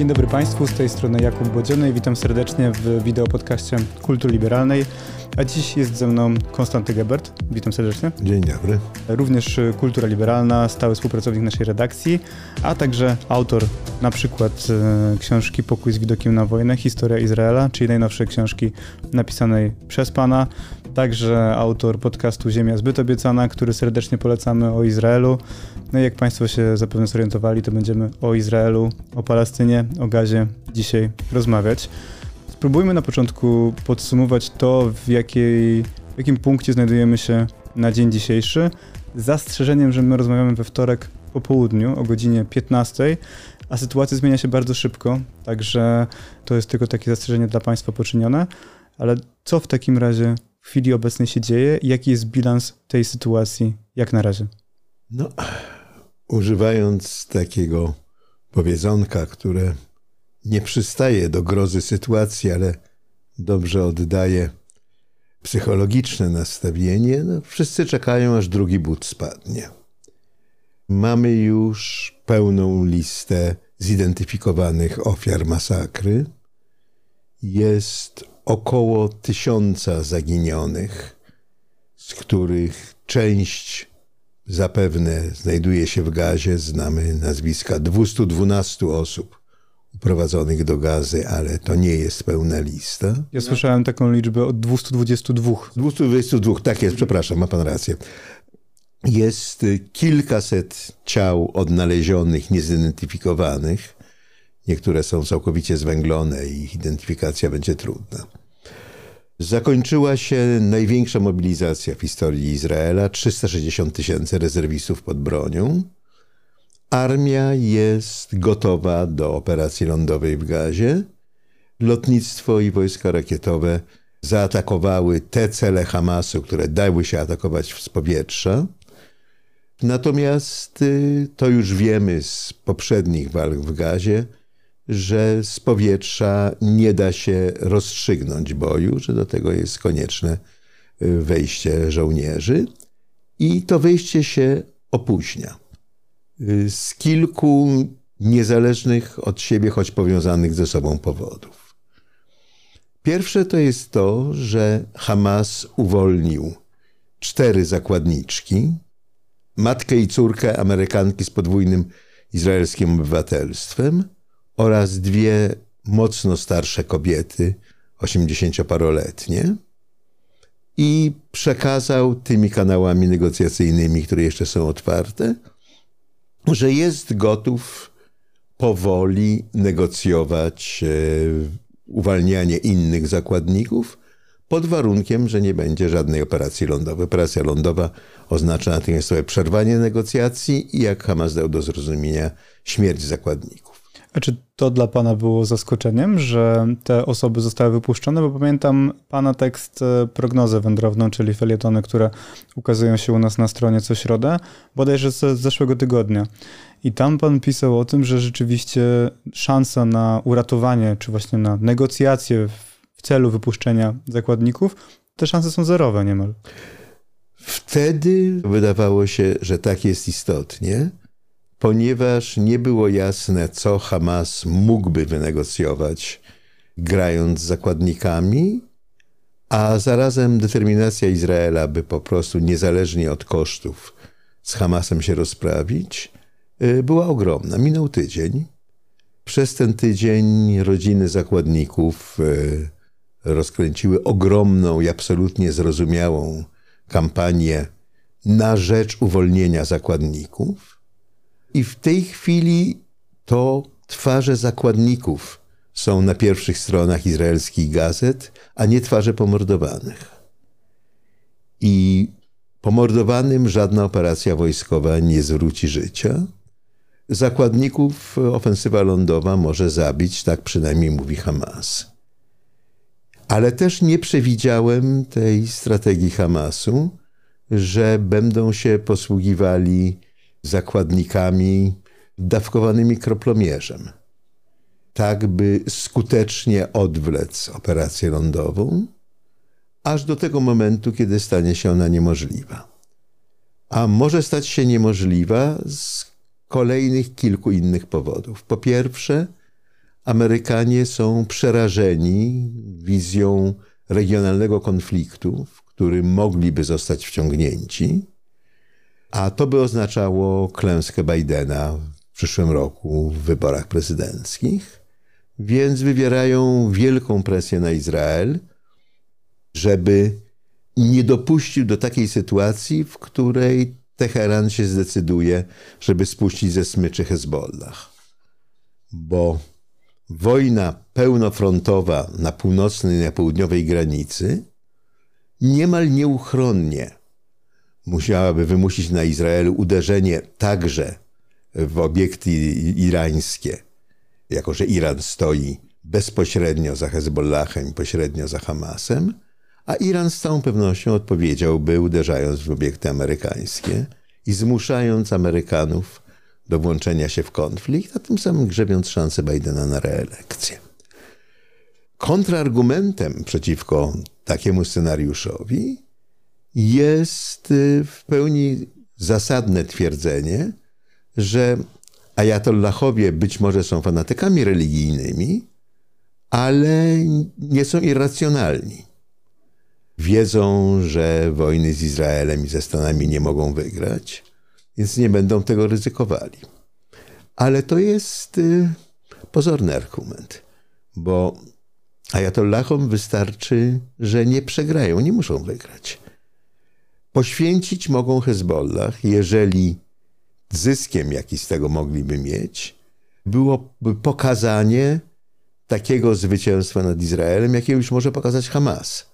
Dzień dobry Państwu, z tej strony Jakub Bodziony i witam serdecznie w wideopodcaście Kultury Liberalnej. A dziś jest ze mną Konstanty Gebert. Witam serdecznie. Dzień dobry. Również Kultura Liberalna, stały współpracownik naszej redakcji, a także autor na przykład e, książki Pokój z widokiem na wojnę, Historia Izraela, czyli najnowszej książki napisanej przez Pana. Także autor podcastu Ziemia zbyt obiecana, który serdecznie polecamy o Izraelu. No i jak Państwo się zapewne zorientowali, to będziemy o Izraelu, o Palestynie, o gazie dzisiaj rozmawiać. Spróbujmy na początku podsumować to, w, jakiej, w jakim punkcie znajdujemy się na dzień dzisiejszy, z zastrzeżeniem, że my rozmawiamy we wtorek po południu o godzinie 15, a sytuacja zmienia się bardzo szybko, także to jest tylko takie zastrzeżenie dla Państwa poczynione. Ale co w takim razie w chwili obecnej się dzieje i jaki jest bilans tej sytuacji jak na razie? No, używając takiego powiedzonka, które nie przystaje do grozy sytuacji, ale dobrze oddaje psychologiczne nastawienie, no, wszyscy czekają, aż drugi but spadnie. Mamy już pełną listę zidentyfikowanych ofiar masakry. Jest około tysiąca zaginionych, z których część zapewne znajduje się w gazie. Znamy nazwiska 212 osób uprowadzonych do gazy, ale to nie jest pełna lista. Ja słyszałem taką liczbę od 222. 222, tak jest, przepraszam, ma pan rację. Jest kilkaset ciał odnalezionych, niezidentyfikowanych. Niektóre są całkowicie zwęglone i ich identyfikacja będzie trudna. Zakończyła się największa mobilizacja w historii Izraela 360 tysięcy rezerwistów pod bronią. Armia jest gotowa do operacji lądowej w Gazie. Lotnictwo i wojska rakietowe zaatakowały te cele Hamasu, które dały się atakować z powietrza. Natomiast y, to już wiemy z poprzednich walk w Gazie, że z powietrza nie da się rozstrzygnąć boju, że do tego jest konieczne y, wejście żołnierzy i to wejście się opóźnia. Y, z kilku niezależnych od siebie, choć powiązanych ze sobą powodów. Pierwsze to jest to, że Hamas uwolnił cztery zakładniczki, matkę i córkę Amerykanki z podwójnym izraelskim obywatelstwem oraz dwie mocno starsze kobiety, osiemdziesięcioparoletnie, i przekazał tymi kanałami negocjacyjnymi, które jeszcze są otwarte, że jest gotów powoli negocjować e, uwalnianie innych zakładników, pod warunkiem, że nie będzie żadnej operacji lądowej. Operacja lądowa oznacza natychmiastowe przerwanie negocjacji i, jak Hamas dał do zrozumienia, śmierć zakładników. A czy to dla Pana było zaskoczeniem, że te osoby zostały wypuszczone? Bo pamiętam Pana tekst e, prognozę wędrowną, czyli felietony, które ukazują się u nas na stronie co środę, bodajże z zeszłego tygodnia. I tam Pan pisał o tym, że rzeczywiście szansa na uratowanie, czy właśnie na negocjacje w celu wypuszczenia zakładników, te szanse są zerowe niemal. Wtedy wydawało się, że tak jest istotnie, ponieważ nie było jasne, co Hamas mógłby wynegocjować, grając z zakładnikami, a zarazem determinacja Izraela, by po prostu niezależnie od kosztów z Hamasem się rozprawić, y, była ogromna. Minął tydzień. Przez ten tydzień rodziny zakładników y, rozkręciły ogromną i absolutnie zrozumiałą kampanię na rzecz uwolnienia zakładników. I w tej chwili to twarze zakładników są na pierwszych stronach izraelskich gazet, a nie twarze pomordowanych. I pomordowanym żadna operacja wojskowa nie zwróci życia. Zakładników ofensywa lądowa może zabić, tak przynajmniej mówi Hamas. Ale też nie przewidziałem tej strategii Hamasu, że będą się posługiwali zakładnikami dawkowanymi kroplomierzem, tak by skutecznie odwlec operację lądową. aż do tego momentu, kiedy stanie się ona niemożliwa. A może stać się niemożliwa z kolejnych kilku innych powodów. Po pierwsze, Amerykanie są przerażeni wizją regionalnego konfliktu, w którym mogliby zostać wciągnięci, a to by oznaczało klęskę Bidena w przyszłym roku w wyborach prezydenckich, więc wywierają wielką presję na Izrael, żeby nie dopuścił do takiej sytuacji, w której Teheran się zdecyduje, żeby spuścić ze smyczy Hezbollah. Bo wojna pełnofrontowa na północnej i na południowej granicy niemal nieuchronnie musiałaby wymusić na Izraelu uderzenie także w obiekty irańskie, jako że Iran stoi bezpośrednio za Hezbollahem, pośrednio za Hamasem, a Iran z całą pewnością odpowiedziałby uderzając w obiekty amerykańskie i zmuszając Amerykanów do włączenia się w konflikt, a tym samym grzebiąc szansę Bidena na reelekcję. Kontrargumentem przeciwko takiemu scenariuszowi jest y, w pełni zasadne twierdzenie, że ajatollahowie być może są fanatykami religijnymi, ale nie są irracjonalni. Wiedzą, że wojny z Izraelem i ze Stanami nie mogą wygrać, więc nie będą tego ryzykowali. Ale to jest y, pozorny argument, bo ajatollahom wystarczy, że nie przegrają, nie muszą wygrać. Poświęcić mogą Hezbollah, jeżeli zyskiem, jaki z tego mogliby mieć, byłoby pokazanie takiego zwycięstwa nad Izraelem, jakie już może pokazać Hamas.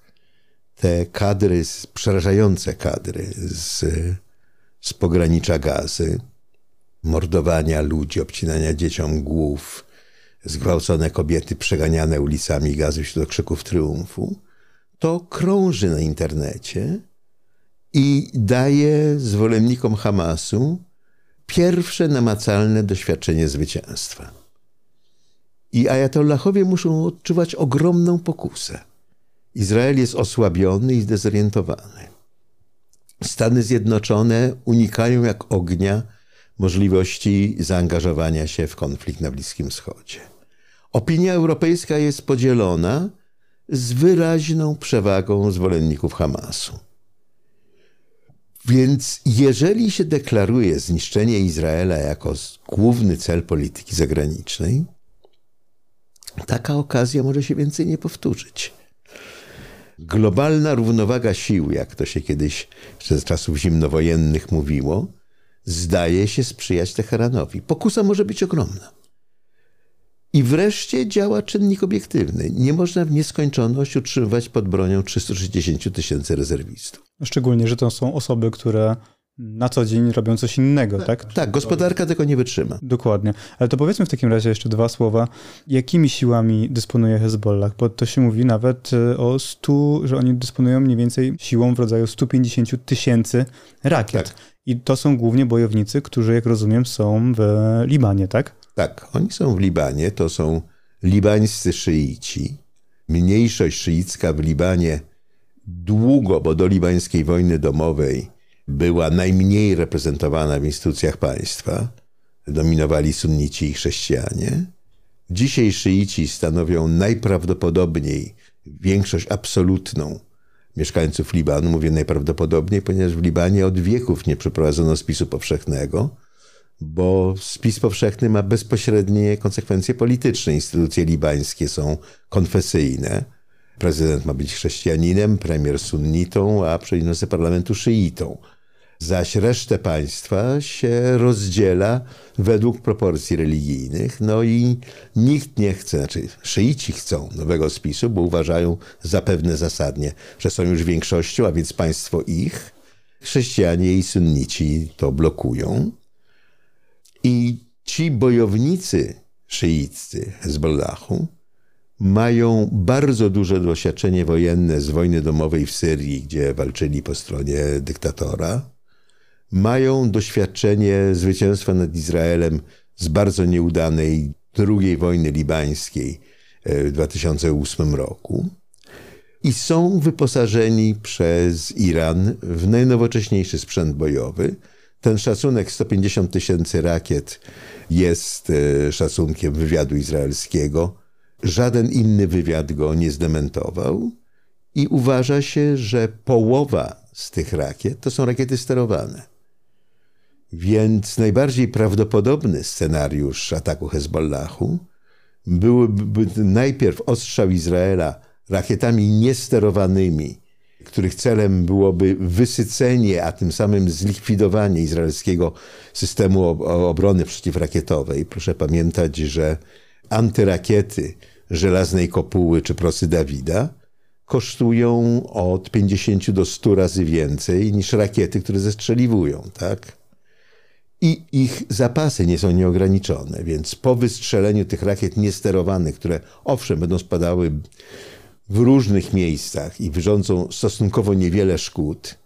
Te kadry, przerażające kadry z, z pogranicza gazy, mordowania ludzi, obcinania dzieciom głów, zgwałcone kobiety przeganiane ulicami gazy wśród krzyków triumfu, to krąży na internecie i daje zwolennikom Hamasu pierwsze namacalne doświadczenie zwycięstwa. I ajatollahowie muszą odczuwać ogromną pokusę. Izrael jest osłabiony i zdezorientowany. Stany Zjednoczone unikają jak ognia możliwości zaangażowania się w konflikt na Bliskim Wschodzie. Opinia europejska jest podzielona z wyraźną przewagą zwolenników Hamasu. Więc jeżeli się deklaruje zniszczenie Izraela jako główny cel polityki zagranicznej, taka okazja może się więcej nie powtórzyć. Globalna równowaga sił, jak to się kiedyś z czasów zimnowojennych mówiło, zdaje się sprzyjać Teheranowi. Pokusa może być ogromna. I wreszcie działa czynnik obiektywny. Nie można w nieskończoność utrzymywać pod bronią 360 tysięcy rezerwistów. Szczególnie, że to są osoby, które na co dzień robią coś innego, tak? Tak, gospodarka tego nie wytrzyma. Dokładnie. Ale to powiedzmy w takim razie jeszcze dwa słowa. Jakimi siłami dysponuje Hezbollah? Bo to się mówi nawet e, o 100, że oni dysponują mniej więcej siłą w rodzaju 150 tysięcy rakiet. Tak. I to są głównie bojownicy, którzy, jak rozumiem, są w Libanie, tak? Tak, oni są w Libanie, to są libańscy szyici. Mniejszość szyicka w Libanie długo, bo do libańskiej wojny domowej była najmniej reprezentowana w instytucjach państwa. Dominowali sunnici i chrześcijanie. Dzisiaj szyici stanowią najprawdopodobniej większość absolutną mieszkańców Libanu. Mówię najprawdopodobniej, ponieważ w Libanie od wieków nie przeprowadzono spisu powszechnego bo spis powszechny ma bezpośrednie konsekwencje polityczne. Instytucje libańskie są konfesyjne. Prezydent ma być chrześcijaninem, premier sunnitą, a przewodniczący parlamentu szyitą. Zaś resztę państwa się rozdziela według proporcji religijnych. No i nikt nie chce, znaczy szyici chcą nowego spisu, bo uważają zapewne zasadnie, że są już większością, a więc państwo ich. Chrześcijanie i sunnici to blokują. I ci bojownicy szyiccy Hezbollahu mają bardzo duże doświadczenie wojenne z wojny domowej w Syrii, gdzie walczyli po stronie dyktatora. Mają doświadczenie zwycięstwa nad Izraelem z bardzo nieudanej drugiej wojny libańskiej e, w 2008 roku. i są wyposażeni przez Iran w najnowocześniejszy sprzęt bojowy. Ten szacunek 150 tysięcy rakiet jest e, szacunkiem wywiadu izraelskiego. Żaden inny wywiad go nie zdementował. I uważa się, że połowa z tych rakiet to są rakiety sterowane. Więc najbardziej prawdopodobny scenariusz ataku Hezbollahu byłby najpierw ostrzał Izraela rakietami niesterowanymi, których celem byłoby wysycenie, a tym samym zlikwidowanie izraelskiego systemu obrony przeciwrakietowej. Proszę pamiętać, że antyrakiety żelaznej kopuły czy prosy Dawida kosztują od 50 do 100 razy więcej niż rakiety, które zestrzeliwują, tak? I ich zapasy nie są nieograniczone, więc po wystrzeleniu tych rakiet niesterowanych, które owszem będą spadały w różnych miejscach i wyrządzą stosunkowo niewiele szkód,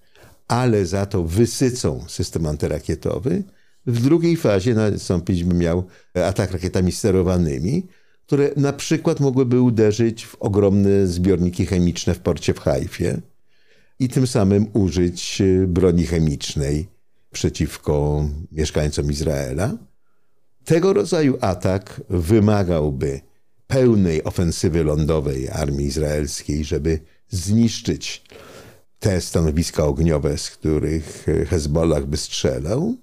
ale za to wysycą system antyrakietowy, w drugiej fazie nastąpić by miał atak rakietami sterowanymi, które na przykład mogłyby uderzyć w ogromne zbiorniki chemiczne w porcie w Hajfie i tym samym użyć broni chemicznej przeciwko mieszkańcom Izraela. Tego rodzaju atak wymagałby pełnej ofensywy lądowej armii izraelskiej, żeby zniszczyć te stanowiska ogniowe, z których Hezbollah by strzelał,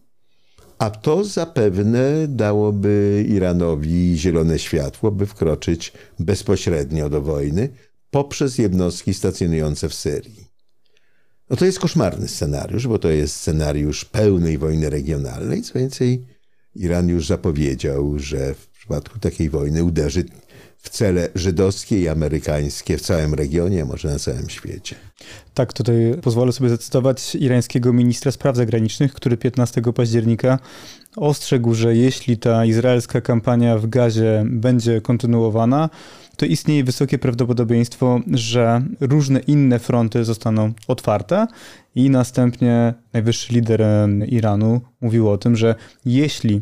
a to zapewne dałoby Iranowi zielone światło, by wkroczyć bezpośrednio do wojny poprzez jednostki stacjonujące w Syrii. No to jest koszmarny scenariusz, bo to jest scenariusz pełnej wojny regionalnej. Co więcej, Iran już zapowiedział, że w przypadku takiej wojny uderzy w cele żydowskie i amerykańskie w całym regionie, może na całym świecie. Tak, tutaj pozwolę sobie zacytować irańskiego ministra spraw zagranicznych, który 15 października ostrzegł, że jeśli ta izraelska kampania w Gazie będzie kontynuowana, to istnieje wysokie prawdopodobieństwo, że różne inne fronty zostaną otwarte i następnie najwyższy lider Iranu mówił o tym, że jeśli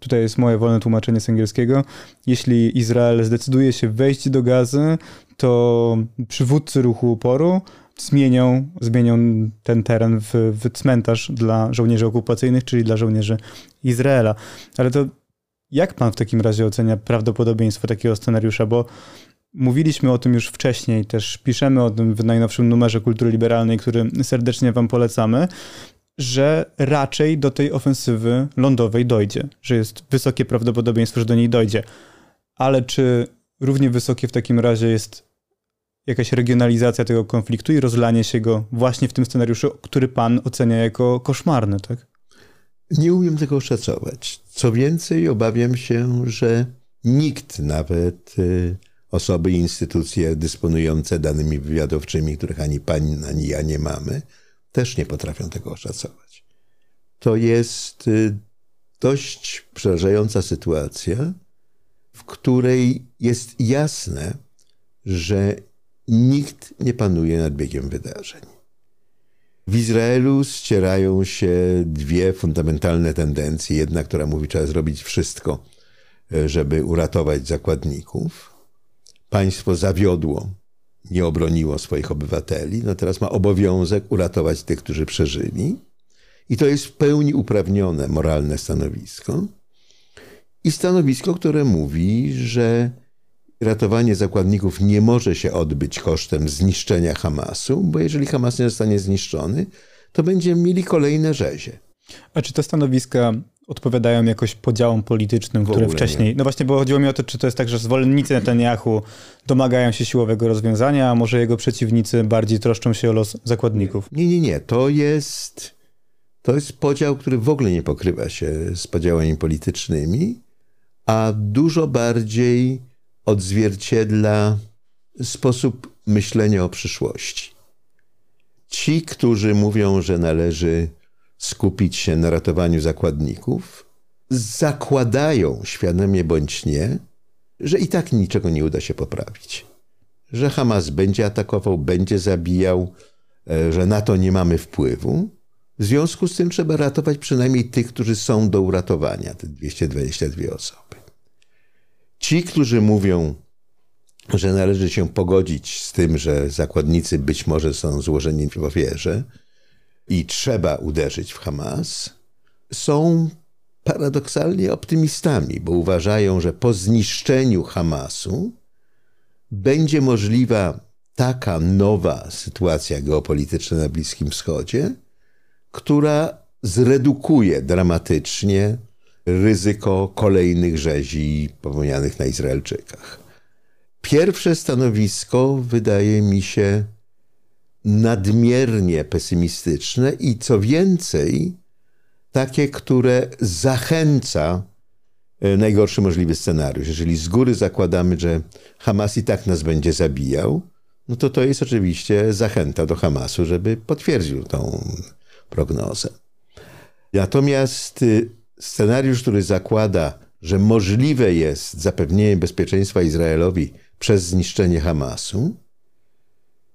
tutaj jest moje wolne tłumaczenie z angielskiego, jeśli Izrael zdecyduje się wejść do gazy, to przywódcy ruchu oporu zmienią, zmienią ten teren w, w cmentarz dla żołnierzy okupacyjnych, czyli dla żołnierzy Izraela. Ale to jak pan w takim razie ocenia prawdopodobieństwo takiego scenariusza? Bo mówiliśmy o tym już wcześniej, też piszemy o tym w najnowszym numerze Kultury Liberalnej, który serdecznie wam polecamy, że raczej do tej ofensywy lądowej dojdzie, że jest wysokie prawdopodobieństwo, że do niej dojdzie. Ale czy równie wysokie w takim razie jest jakaś regionalizacja tego konfliktu i rozlanie się go właśnie w tym scenariuszu, który pan ocenia jako koszmarny, tak? Nie umiem tego oszacować. Co więcej, obawiam się, że nikt, nawet y, osoby i instytucje dysponujące danymi wywiadowczymi, których ani pani, ani ja nie mamy, też nie potrafią tego oszacować. To jest y, dość przerażająca sytuacja, w której jest jasne, że nikt nie panuje nad biegiem wydarzeń. W Izraelu ścierają się dwie fundamentalne tendencje. Jedna, która mówi, trzeba zrobić wszystko, e, żeby uratować zakładników. Państwo zawiodło, nie obroniło swoich obywateli. No teraz ma obowiązek uratować tych, którzy przeżyli. I to jest w pełni uprawnione moralne stanowisko. I stanowisko, które mówi, że ratowanie zakładników nie może się odbyć kosztem zniszczenia Hamasu, bo jeżeli Hamas nie zostanie zniszczony, to będziemy mieli kolejne rzezie. A czy te stanowiska odpowiadają jakoś podziałom politycznym, które wcześniej. Nie. No właśnie, bo chodziło mi o to, czy to jest tak, że zwolennicy Netanyahu domagają się siłowego rozwiązania, a może jego przeciwnicy bardziej troszczą się o los zakładników? Nie, nie, nie. To jest, to jest podział, który w ogóle nie pokrywa się z podziałami politycznymi, a dużo bardziej odzwierciedla sposób myślenia o przyszłości. Ci, którzy mówią, że należy skupić się na ratowaniu zakładników, zakładają, świadomie bądź nie, że i tak niczego nie uda się poprawić. Że Hamas będzie atakował, będzie zabijał, e, że na to nie mamy wpływu. W związku z tym trzeba ratować przynajmniej tych, którzy są do uratowania, te 222 osoby. Ci, którzy mówią, że należy się pogodzić z tym, że zakładnicy być może są złożeni w ofierze i trzeba uderzyć w Hamas, są paradoksalnie optymistami, bo uważają, że po zniszczeniu Hamasu będzie możliwa taka nowa sytuacja geopolityczna na Bliskim Wschodzie, która zredukuje dramatycznie ryzyko kolejnych rzezi popełnianych na Izraelczykach. Pierwsze stanowisko wydaje mi się nadmiernie pesymistyczne i co więcej, takie, które zachęca e, najgorszy możliwy scenariusz. Jeżeli z góry zakładamy, że Hamas i tak nas będzie zabijał, no to to jest oczywiście zachęta do Hamasu, żeby potwierdził tą prognozę. Natomiast y, scenariusz, który zakłada, że możliwe jest zapewnienie bezpieczeństwa Izraelowi przez zniszczenie Hamasu,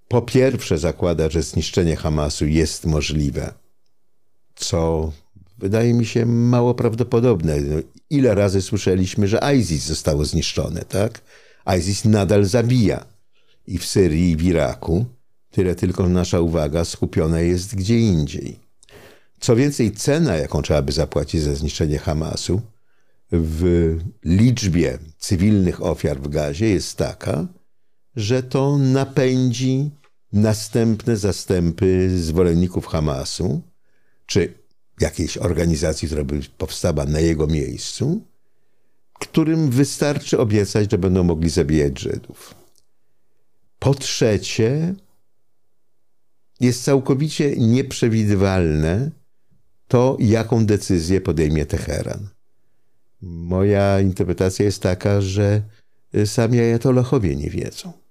po pierwsze zakłada, że zniszczenie Hamasu jest możliwe, co wydaje mi się mało prawdopodobne. No, ile razy słyszeliśmy, że ISIS zostało zniszczone, tak? ISIS nadal zabija i w Syrii, i w Iraku. Tyle tylko nasza uwaga skupiona jest gdzie indziej. Co więcej, cena, jaką trzeba by zapłacić za zniszczenie Hamasu w liczbie cywilnych ofiar w gazie jest taka, że to napędzi następne zastępy zwolenników Hamasu, czy jakiejś organizacji, która by powstała na jego miejscu, którym wystarczy obiecać, że będą mogli zabijać Żydów. Po trzecie, jest całkowicie nieprzewidywalne to, jaką decyzję podejmie Teheran. Moja interpretacja jest taka, że sami ajatolochowie nie wiedzą.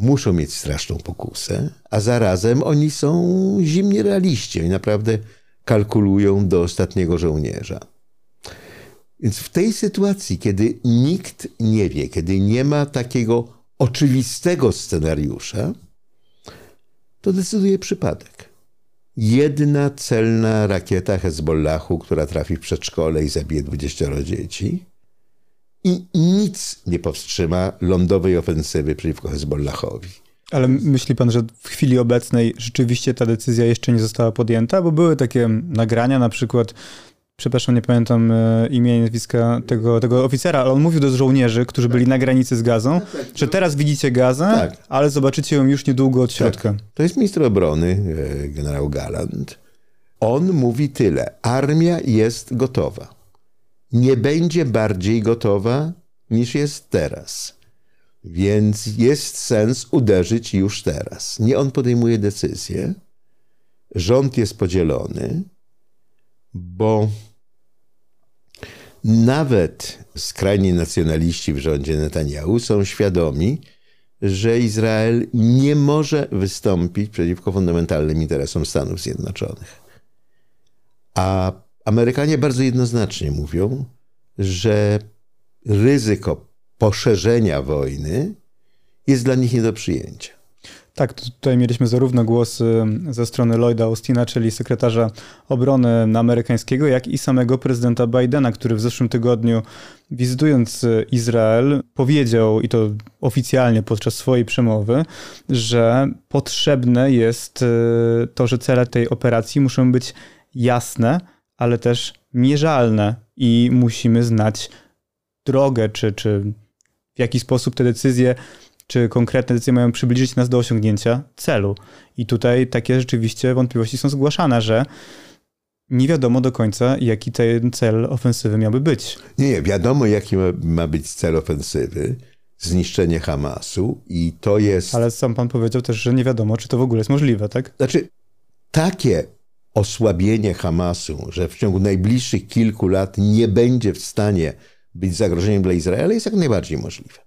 Muszą mieć straszną pokusę, a zarazem oni są zimni realiści. Oni naprawdę kalkulują do ostatniego żołnierza. Więc w tej sytuacji, kiedy nikt nie wie, kiedy nie ma takiego oczywistego scenariusza, to decyduje przypadek. Jedna celna rakieta Hezbollahu, która trafi w przedszkole i zabije 20 dzieci, i nic nie powstrzyma lądowej ofensywy przeciwko Hezbollahowi. Ale myśli pan, że w chwili obecnej rzeczywiście ta decyzja jeszcze nie została podjęta? Bo były takie nagrania, na przykład, przepraszam, nie pamiętam e, imienia i nazwiska tego, tego oficera, ale on mówił do żołnierzy, którzy byli na granicy z Gazą, tak, tak. że teraz widzicie Gazę, tak. ale zobaczycie ją już niedługo od środka. To jest minister obrony, e, generał Galant. On mówi tyle. Armia jest gotowa. Nie będzie bardziej gotowa niż jest teraz. Więc jest sens uderzyć już teraz. Nie on podejmuje decyzję. Rząd jest podzielony, bo nawet skrajni nacjonaliści w rządzie Netanyahu są świadomi, że Izrael nie może wystąpić przeciwko fundamentalnym interesom Stanów Zjednoczonych. A Amerykanie bardzo jednoznacznie mówią, że ryzyko poszerzenia wojny jest dla nich nie do przyjęcia. Tak, tutaj mieliśmy zarówno głos ze strony Lloyda Austina, czyli sekretarza obrony amerykańskiego, jak i samego prezydenta Bidena, który w zeszłym tygodniu, wizytując Izrael, powiedział, i to oficjalnie podczas swojej przemowy, że potrzebne jest e, to, że cele tej operacji muszą być jasne, ale też mierzalne i musimy znać drogę, czy, czy w jaki sposób te decyzje, czy konkretne decyzje mają przybliżyć nas do osiągnięcia celu. I tutaj takie rzeczywiście wątpliwości są zgłaszane, że nie wiadomo do końca, jaki ten cel ofensywy miałby być. Nie, nie, wiadomo, jaki ma, ma być cel ofensywy. Zniszczenie Hamasu i to jest. Ale sam pan powiedział też, że nie wiadomo, czy to w ogóle jest możliwe, tak? Znaczy, takie osłabienie Hamasu, że w ciągu najbliższych kilku lat nie będzie w stanie być zagrożeniem dla Izraela, jest jak najbardziej możliwe.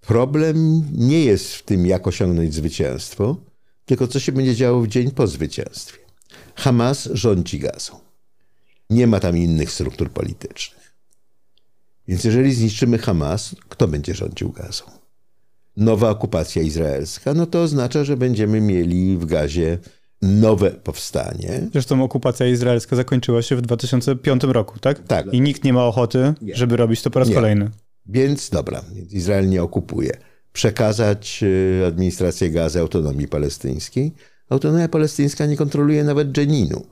Problem nie jest w tym, jak osiągnąć zwycięstwo, tylko co się będzie działo w dzień po zwycięstwie. Hamas rządzi Gazą. Nie ma tam innych struktur politycznych. Więc jeżeli zniszczymy Hamas, kto będzie rządził Gazą? Nowa okupacja izraelska, no to oznacza, że będziemy mieli w Gazie nowe powstanie. Zresztą okupacja izraelska zakończyła się w 2005 roku, tak? Tak. I nikt nie ma ochoty, nie. żeby robić to po raz nie. kolejny. Więc dobra, Izrael nie okupuje. Przekazać y, administrację gazy autonomii palestyńskiej. Autonomia palestyńska nie kontroluje nawet Dżeninu,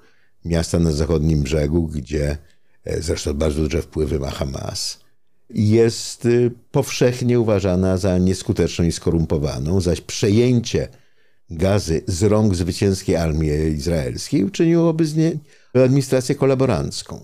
miasta na zachodnim brzegu, gdzie e, zresztą bardzo duże wpływy ma Hamas. Jest y, powszechnie uważana za nieskuteczną i skorumpowaną, zaś przejęcie gazy z rąk zwycięskiej armii izraelskiej uczyniłoby z niej administrację kolaborancką.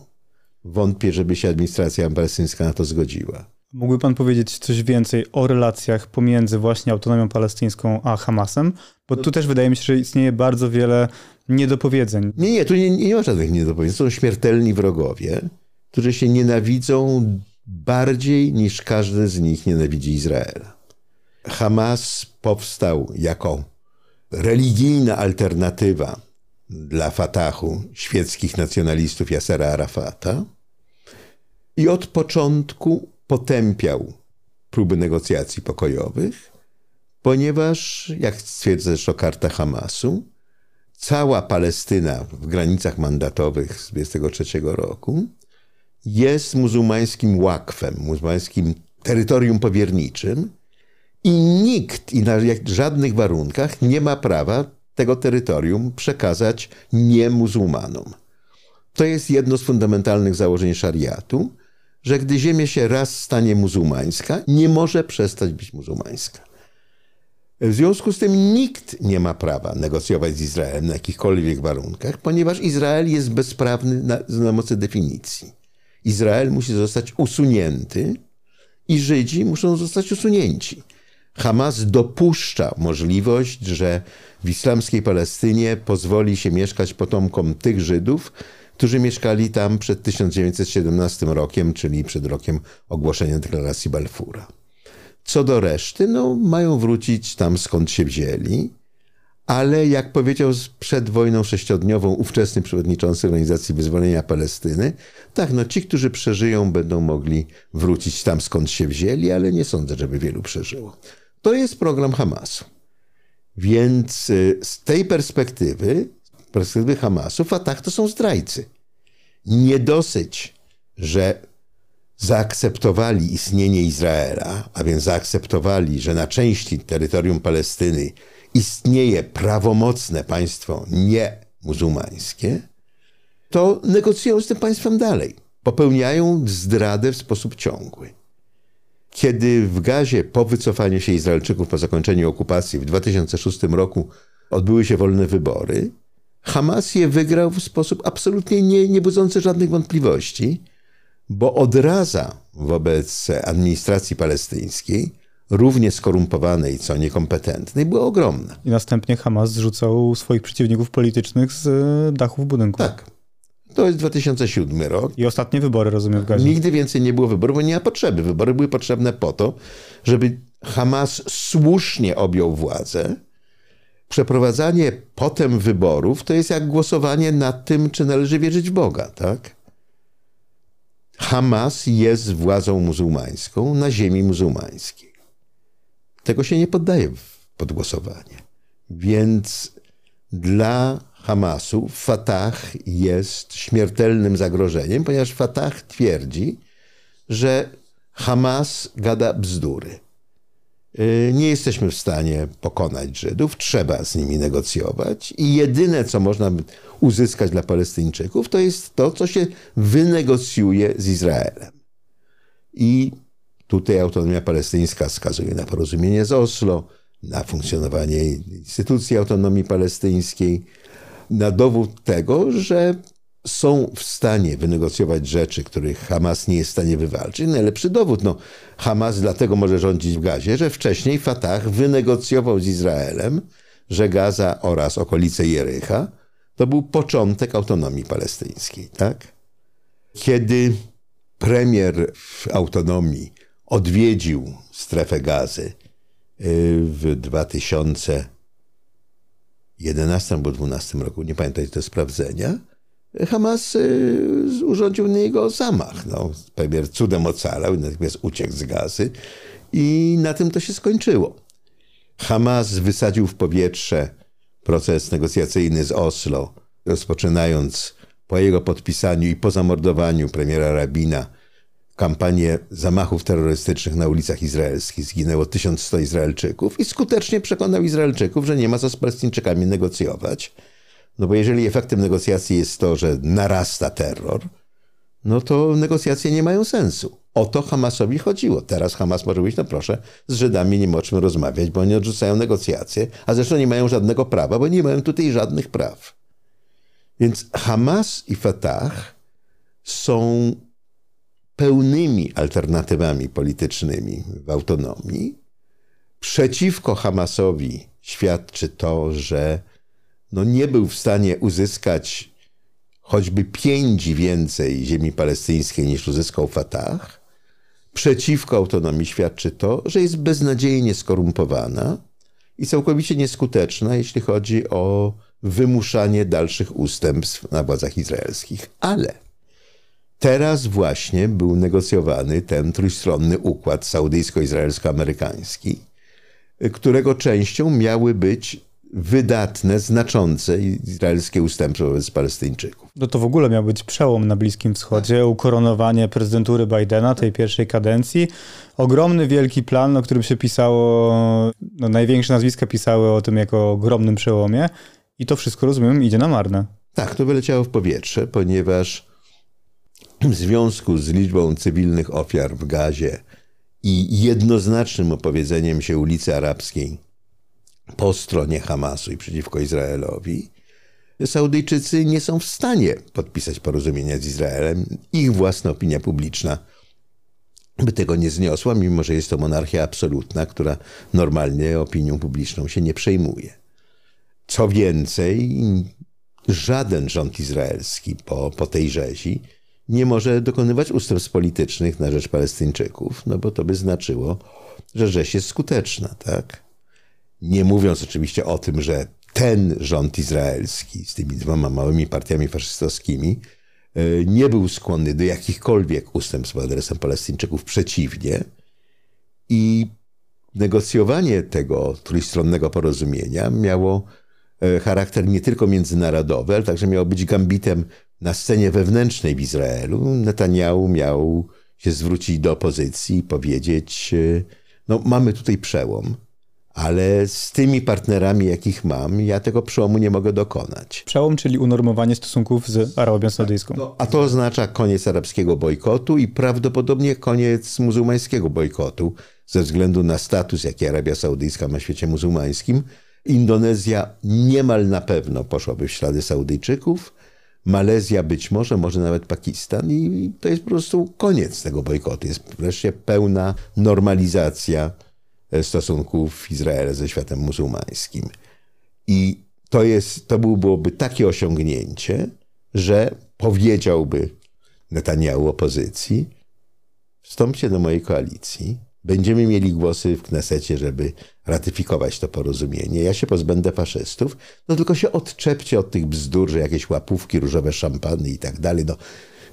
Wątpię, żeby się administracja palestyńska na to zgodziła. Mógłby pan powiedzieć coś więcej o relacjach pomiędzy właśnie autonomią palestyńską a Hamasem? Bo tu też wydaje mi się, że istnieje bardzo wiele niedopowiedzeń. Nie, nie, tu nie, nie ma żadnych niedopowiedzeń. Są śmiertelni wrogowie, którzy się nienawidzą bardziej niż każdy z nich nienawidzi Izraela. Hamas powstał jako religijna alternatywa dla Fatahu, świeckich nacjonalistów Yasera Arafata i od początku potępiał próby negocjacji pokojowych, ponieważ, jak stwierdza zresztą karta Hamasu, cała Palestyna w granicach mandatowych z 1923 roku jest muzułmańskim łakwem, muzułmańskim terytorium powierniczym i nikt i na żadnych warunkach nie ma prawa tego terytorium przekazać niemuzułmanom. To jest jedno z fundamentalnych założeń szariatu, że gdy ziemia się raz stanie muzułmańska, nie może przestać być muzułmańska. W związku z tym nikt nie ma prawa negocjować z Izraelem na jakichkolwiek warunkach, ponieważ Izrael jest bezprawny na, na mocy definicji. Izrael musi zostać usunięty i Żydzi muszą zostać usunięci. Hamas dopuszcza możliwość, że w islamskiej Palestynie pozwoli się mieszkać potomkom tych Żydów, którzy mieszkali tam przed 1917 rokiem, czyli przed rokiem ogłoszenia deklaracji Balfura. Co do reszty, no, mają wrócić tam skąd się wzięli, ale jak powiedział przed wojną sześciodniową ówczesny przewodniczący Organizacji Wyzwolenia Palestyny, tak, no ci, którzy przeżyją, będą mogli wrócić tam skąd się wzięli, ale nie sądzę, żeby wielu przeżyło. To jest program Hamasu. Więc y, z tej perspektywy, perspektywy Hamasu, Fatah to są zdrajcy. Nie dosyć, że zaakceptowali istnienie Izraela, a więc zaakceptowali, że na części terytorium Palestyny istnieje prawomocne państwo niemuzułmańskie, to negocjują z tym państwem dalej. Popełniają zdradę w sposób ciągły. Kiedy w Gazie po wycofaniu się Izraelczyków po zakończeniu okupacji w 2006 roku odbyły się wolne wybory, Hamas je wygrał w sposób absolutnie nie, nie budzący żadnych wątpliwości, bo odraza wobec administracji palestyńskiej, równie skorumpowanej co niekompetentnej, była ogromna. I następnie Hamas zrzucał swoich przeciwników politycznych z dachów budynków. Tak. To jest 2007 rok. I ostatnie wybory, rozumiem, w Gazie. Nigdy więcej nie było wyborów, bo nie ma potrzeby. Wybory były potrzebne po to, żeby Hamas słusznie objął władzę. Przeprowadzanie potem wyborów to jest jak głosowanie nad tym, czy należy wierzyć w Boga, tak? Hamas jest władzą muzułmańską na ziemi muzułmańskiej. Tego się nie poddaje pod głosowanie. Więc dla Hamasu, Fatah jest śmiertelnym zagrożeniem, ponieważ Fatah twierdzi, że Hamas gada bzdury. Y, nie jesteśmy w stanie pokonać Żydów, trzeba z nimi negocjować i jedyne, co można uzyskać dla Palestyńczyków, to jest to, co się wynegocjuje z Izraelem. I tutaj autonomia palestyńska wskazuje na porozumienie z Oslo, na funkcjonowanie instytucji autonomii palestyńskiej, na dowód tego, że są w stanie wynegocjować rzeczy, których Hamas nie jest w stanie wywalczyć. Najlepszy dowód, no, Hamas dlatego może rządzić w Gazie, że wcześniej Fatah wynegocjował z Izraelem, że Gaza oraz okolice Jericha to był początek autonomii palestyńskiej, tak? Kiedy premier w autonomii odwiedził strefę gazy y, w 2000 11 albo 12 roku, nie pamiętam to sprawdzenia, Hamas y, urządził na niego zamach. No, premier cudem ocalał, natomiast uciekł z gazy i na tym to się skończyło. Hamas wysadził w powietrze proces negocjacyjny z Oslo, rozpoczynając po jego podpisaniu i po zamordowaniu premiera Rabina kampanię zamachów terrorystycznych na ulicach izraelskich. Zginęło 1100 Izraelczyków i skutecznie przekonał Izraelczyków, że nie ma co z Palestyńczykami negocjować. No bo jeżeli efektem negocjacji jest to, że narasta terror, no to negocjacje nie mają sensu. O to Hamasowi chodziło. Teraz Hamas może być, no proszę, z Żydami nie ma o czym rozmawiać, bo oni odrzucają negocjacje, a zresztą nie mają żadnego prawa, bo nie mają tutaj żadnych praw. Więc Hamas i Fatah są pełnymi alternatywami politycznymi w autonomii. Przeciwko Hamasowi świadczy to, że no nie był w stanie uzyskać choćby pięć więcej ziemi palestyńskiej niż uzyskał Fatah. Przeciwko autonomii świadczy to, że jest beznadziejnie skorumpowana i całkowicie nieskuteczna, jeśli chodzi o wymuszanie dalszych ustępstw na władzach izraelskich. Ale teraz właśnie był negocjowany ten trójstronny układ saudyjsko-izraelsko-amerykański, którego częścią miały być wydatne, znaczące izraelskie ustępstwo wobec Palestyńczyków. No to w ogóle miał być przełom na Bliskim Wschodzie, ukoronowanie prezydentury Bidena, tej pierwszej kadencji. Ogromny, wielki plan, o którym się pisało, no największe nazwiska pisały o tym jako o ogromnym przełomie i to wszystko, rozumiem, idzie na marne. Tak, to wyleciało w powietrze, ponieważ w związku z liczbą cywilnych ofiar w Gazie i jednoznacznym opowiedzeniem się ulicy Arabskiej po stronie Hamasu i przeciwko Izraelowi, Saudyjczycy nie są w stanie podpisać porozumienia z Izraelem. Ich własna opinia publiczna by tego nie zniosła, mimo że jest to monarchia absolutna, która normalnie opinią publiczną się nie przejmuje. Co więcej, żaden rząd izraelski po, po tej rzezi nie może dokonywać ustępstw politycznych na rzecz Palestyńczyków, no bo to by znaczyło, że rzeź jest skuteczna, tak? Nie mówiąc oczywiście o tym, że ten rząd izraelski z tymi dwoma małymi partiami faszystowskimi e, nie był skłonny do jakichkolwiek ustępstw pod adresem Palestyńczyków, przeciwnie. I negocjowanie tego trójstronnego porozumienia miało e, charakter nie tylko międzynarodowy, ale także miało być gambitem na scenie wewnętrznej w Izraelu. Netanyahu miał się zwrócić do opozycji i powiedzieć: e, No, mamy tutaj przełom ale z tymi partnerami, jakich mam, ja tego przełomu nie mogę dokonać. Przełom, czyli unormowanie stosunków z Arabią Saudyjską. Tak, a to oznacza koniec arabskiego bojkotu i prawdopodobnie koniec muzułmańskiego bojkotu, ze względu na status, jaki Arabia Saudyjska ma w świecie muzułmańskim. Indonezja niemal na pewno poszłaby w ślady Saudyjczyków, Malezja być może, może nawet Pakistan i to jest po prostu koniec tego bojkotu. Jest wreszcie pełna normalizacja stosunków Izraela ze światem muzułmańskim. I to, jest, to byłoby takie osiągnięcie, że powiedziałby Netanyahu opozycji, wstąpcie do mojej koalicji, będziemy mieli głosy w Knesecie, żeby ratyfikować to porozumienie. Ja się pozbędę faszystów, no tylko się odczepcie od tych bzdur, że jakieś łapówki, różowe szampany i tak dalej. No,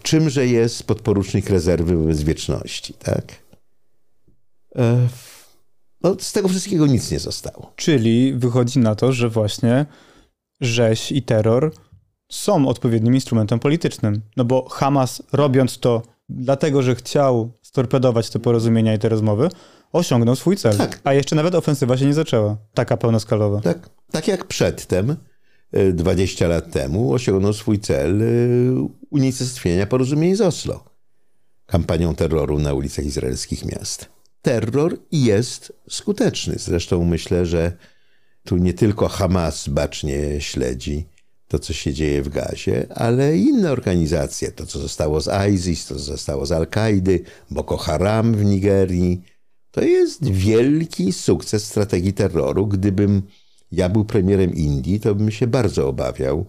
czymże jest podporucznik rezerwy wobec wieczności, tak? E no, z tego wszystkiego nic nie zostało. Czyli wychodzi na to, że właśnie rzeź i terror są odpowiednim instrumentem politycznym. No bo Hamas, robiąc to dlatego, że chciał storpedować te porozumienia i te rozmowy, osiągnął swój cel. Tak. A jeszcze nawet ofensywa się nie zaczęła, taka pełnoskalowa. Tak, tak jak przedtem, 20 e, lat temu, osiągnął swój cel e, unicestwienia porozumień z Oslo. Kampanią terroru na ulicach izraelskich miast terror jest skuteczny. Zresztą myślę, że tu nie tylko Hamas bacznie śledzi to, co się dzieje w Gazie, ale inne organizacje. To, co zostało z ISIS, to, co zostało z Al-Kaidy, Boko Haram w Nigerii. To jest wielki sukces strategii terroru. Gdybym ja był premierem Indii, to bym się bardzo obawiał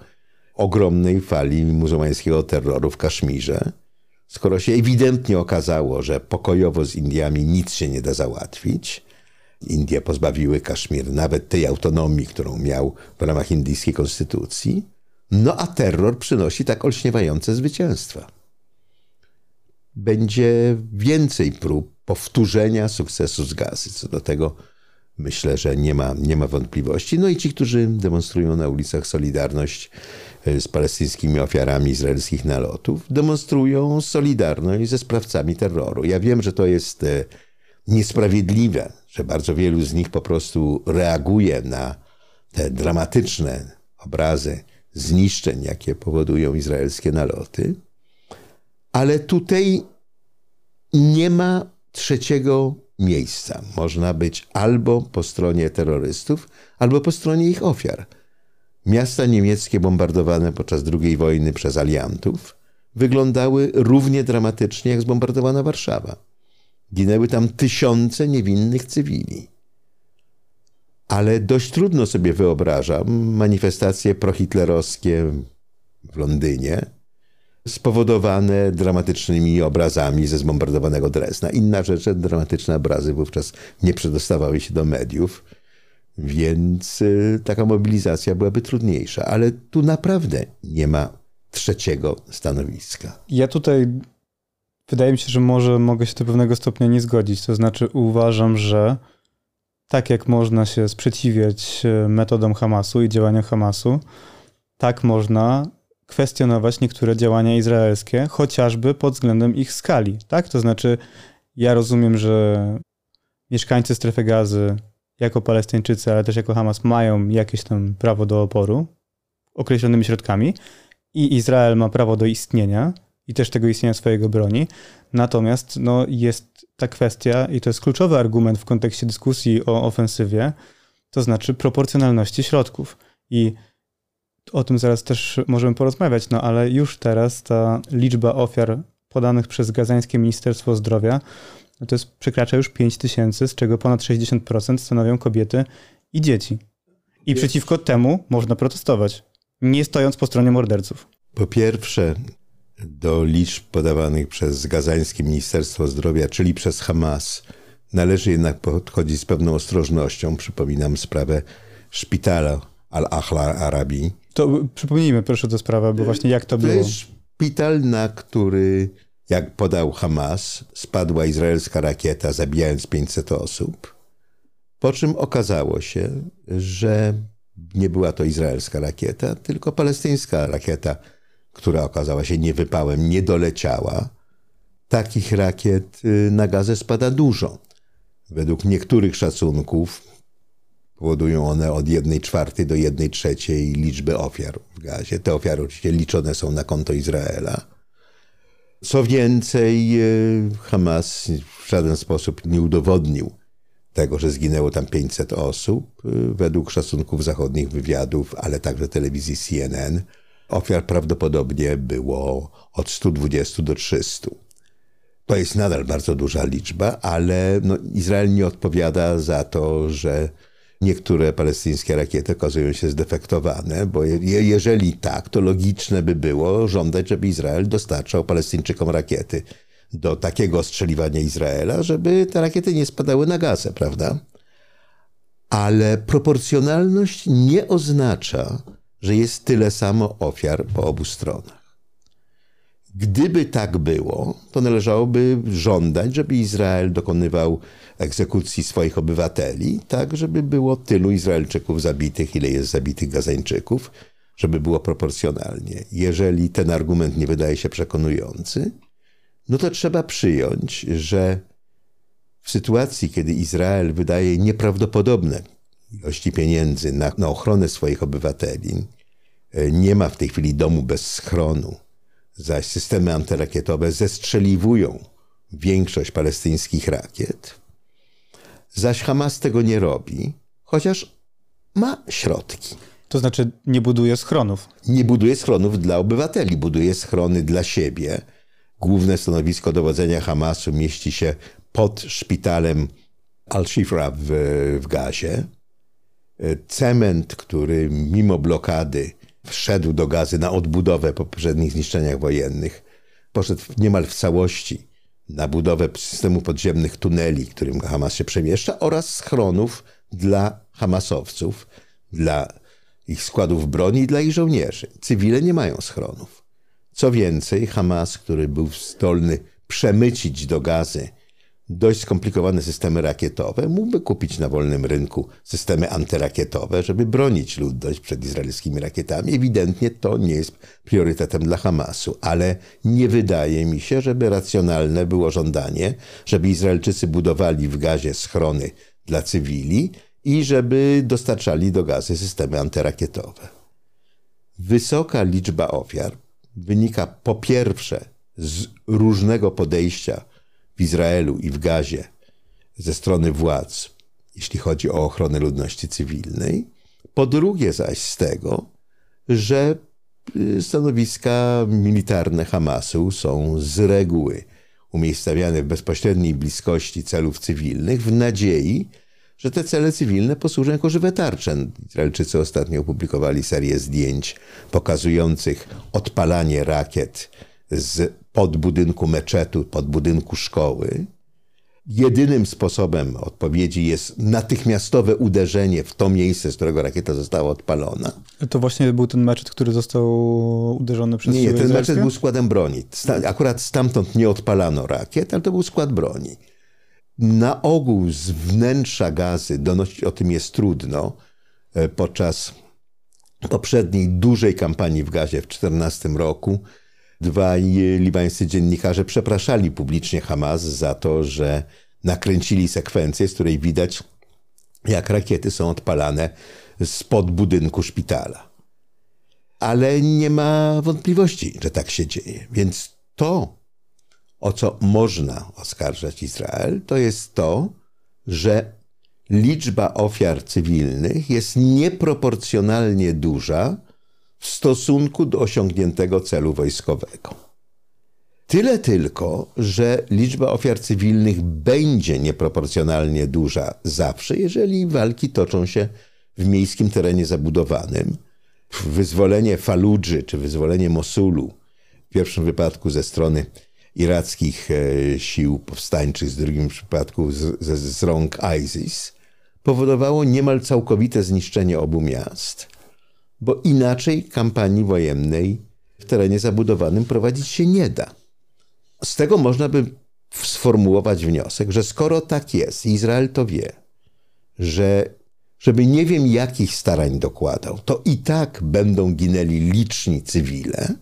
ogromnej fali muzułmańskiego terroru w Kaszmirze skoro się ewidentnie okazało, że pokojowo z Indiami nic się nie da załatwić, Indie pozbawiły Kaszmir nawet tej autonomii, którą miał w ramach indyjskiej konstytucji, no a terror przynosi tak olśniewające zwycięstwa. Będzie więcej prób powtórzenia sukcesu z gazy. Co do tego myślę, że nie ma, nie ma wątpliwości. No i ci, którzy demonstrują na ulicach Solidarność e, z palestyńskimi ofiarami izraelskich nalotów, demonstrują solidarność ze sprawcami terroru. Ja wiem, że to jest e, niesprawiedliwe, że bardzo wielu z nich po prostu reaguje na te dramatyczne obrazy zniszczeń, jakie powodują izraelskie naloty, ale tutaj nie ma trzeciego miejsca. Można być albo po stronie terrorystów, albo po stronie ich ofiar. Miasta niemieckie bombardowane podczas II wojny przez aliantów wyglądały równie dramatycznie jak zbombardowana Warszawa. Ginęły tam tysiące niewinnych cywili. Ale dość trudno sobie wyobrażam manifestacje prohitlerowskie w Londynie, spowodowane dramatycznymi obrazami ze zbombardowanego Dresna. Inna rzecz, że dramatyczne obrazy wówczas nie przedostawały się do mediów, więc y, taka mobilizacja byłaby trudniejsza. Ale tu naprawdę nie ma trzeciego stanowiska. Ja tutaj wydaje mi się, że może mogę się do pewnego stopnia nie zgodzić. To znaczy uważam, że tak jak można się sprzeciwiać y, metodom Hamasu i działaniom Hamasu, tak można kwestionować niektóre działania izraelskie, chociażby pod względem ich skali. Tak? To znaczy, ja rozumiem, że mieszkańcy strefy gazy, jako Palestyńczycy, ale też jako Hamas, mają jakieś tam prawo do oporu określonymi środkami i Izrael ma prawo do istnienia i też tego istnienia swojego broni. Natomiast no, jest ta kwestia, i to jest kluczowy argument w kontekście dyskusji o ofensywie, to znaczy proporcjonalności środków. I o tym zaraz też możemy porozmawiać, no ale już teraz ta liczba ofiar podanych przez gazańskie Ministerstwo Zdrowia no to jest, przekracza już 5 tysięcy, z czego ponad 60% stanowią kobiety i dzieci. I jest. przeciwko temu można protestować, nie stojąc po stronie morderców. Po pierwsze, do liczb podawanych przez gazańskie Ministerstwo Zdrowia, czyli przez Hamas, należy jednak podchodzić z pewną ostrożnością. Przypominam sprawę szpitala Al-Ahla Arabii, to przypomnijmy proszę tę sprawę, bo właśnie jak to, to było. To jest szpital, na który, jak podał Hamas, spadła izraelska rakieta, zabijając 500 osób. Po czym okazało się, że nie była to izraelska rakieta, tylko palestyńska rakieta, która okazała się niewypałem, nie doleciała. Takich rakiet y, na gazę spada dużo. Według niektórych szacunków Powodują one od 1 czwartej do 1 trzeciej liczby ofiar w gazie. Te ofiary oczywiście liczone są na konto Izraela. Co więcej, e, Hamas w żaden sposób nie udowodnił tego, że zginęło tam 500 osób. E, według szacunków zachodnich wywiadów, ale także telewizji CNN, ofiar prawdopodobnie było od 120 do 300. To jest nadal bardzo duża liczba, ale no, Izrael nie odpowiada za to, że niektóre palestyńskie rakiety okazują się zdefektowane, bo je, jeżeli tak, to logiczne by było żądać, żeby Izrael dostarczał Palestyńczykom rakiety do takiego ostrzeliwania Izraela, żeby te rakiety nie spadały na gazę, prawda? Ale proporcjonalność nie oznacza, że jest tyle samo ofiar po obu stronach. Gdyby tak było, to należałoby żądać, żeby Izrael dokonywał egzekucji swoich obywateli, tak żeby było tylu Izraelczyków zabitych, ile jest zabitych Gazańczyków, żeby było proporcjonalnie. Jeżeli ten argument nie wydaje się przekonujący, no to trzeba przyjąć, że w sytuacji, kiedy Izrael wydaje nieprawdopodobne ilości pieniędzy na, na ochronę swoich obywateli, nie ma w tej chwili domu bez schronu, zaś systemy antyrakietowe zestrzeliwują większość palestyńskich rakiet, zaś Hamas tego nie robi, chociaż ma środki. To znaczy nie buduje schronów? Nie buduje schronów dla obywateli, buduje schrony dla siebie. Główne stanowisko dowodzenia Hamasu mieści się pod szpitalem Al-Shifra w, w Gazie. Cement, który mimo blokady wszedł do gazy na odbudowę po poprzednich zniszczeniach wojennych, poszedł niemal w całości na budowę systemu podziemnych tuneli, którym Hamas się przemieszcza, oraz schronów dla Hamasowców, dla ich składów broni i dla ich żołnierzy. Cywile nie mają schronów. Co więcej, Hamas, który był zdolny przemycić do gazy dość skomplikowane systemy rakietowe, mógłby kupić na wolnym rynku systemy antyrakietowe, żeby bronić ludność przed izraelskimi rakietami. Ewidentnie to nie jest priorytetem dla Hamasu, ale nie wydaje mi się, żeby racjonalne było żądanie, żeby Izraelczycy budowali w gazie schrony dla cywili i żeby dostarczali do gazy systemy antyrakietowe. Wysoka liczba ofiar wynika po pierwsze z różnego podejścia w Izraelu i w Gazie ze strony władz, jeśli chodzi o ochronę ludności cywilnej. Po drugie zaś z tego, że y, stanowiska militarne Hamasu są z reguły umiejscowiane w bezpośredniej bliskości celów cywilnych w nadziei, że te cele cywilne posłużą jako żywe tarcze. Izraelczycy ostatnio opublikowali serię zdjęć pokazujących odpalanie rakiet z pod budynku meczetu, pod budynku szkoły. Jedynym sposobem odpowiedzi jest natychmiastowe uderzenie w to miejsce, z którego rakieta została odpalona. To właśnie był ten meczet, który został uderzony przez Nie, ten meczet był składem broni. Akurat stamtąd nie odpalano rakiet, ale to był skład broni. Na ogół z wnętrza gazy donosić o tym jest trudno. E, podczas poprzedniej dużej kampanii w gazie w 2014 roku dwaj libańscy dziennikarze przepraszali publicznie Hamas za to, że nakręcili sekwencję, z której widać, jak rakiety są odpalane spod budynku szpitala. Ale nie ma wątpliwości, że tak się dzieje. Więc to, o co można oskarżać Izrael, to jest to, że liczba ofiar cywilnych jest nieproporcjonalnie duża w stosunku do osiągniętego celu wojskowego. Tyle tylko, że liczba ofiar cywilnych będzie nieproporcjonalnie duża zawsze, jeżeli walki toczą się w miejskim terenie zabudowanym. Wyzwolenie Faludży czy wyzwolenie Mosulu, w pierwszym wypadku ze strony irackich e, sił powstańczych, w drugim przypadku z, z, z rąk ISIS, powodowało niemal całkowite zniszczenie obu miast bo inaczej kampanii wojennej w terenie zabudowanym prowadzić się nie da. Z tego można by sformułować wniosek, że skoro tak jest, Izrael to wie, że żeby nie wiem jakich starań dokładał, to i tak będą ginęli liczni cywile,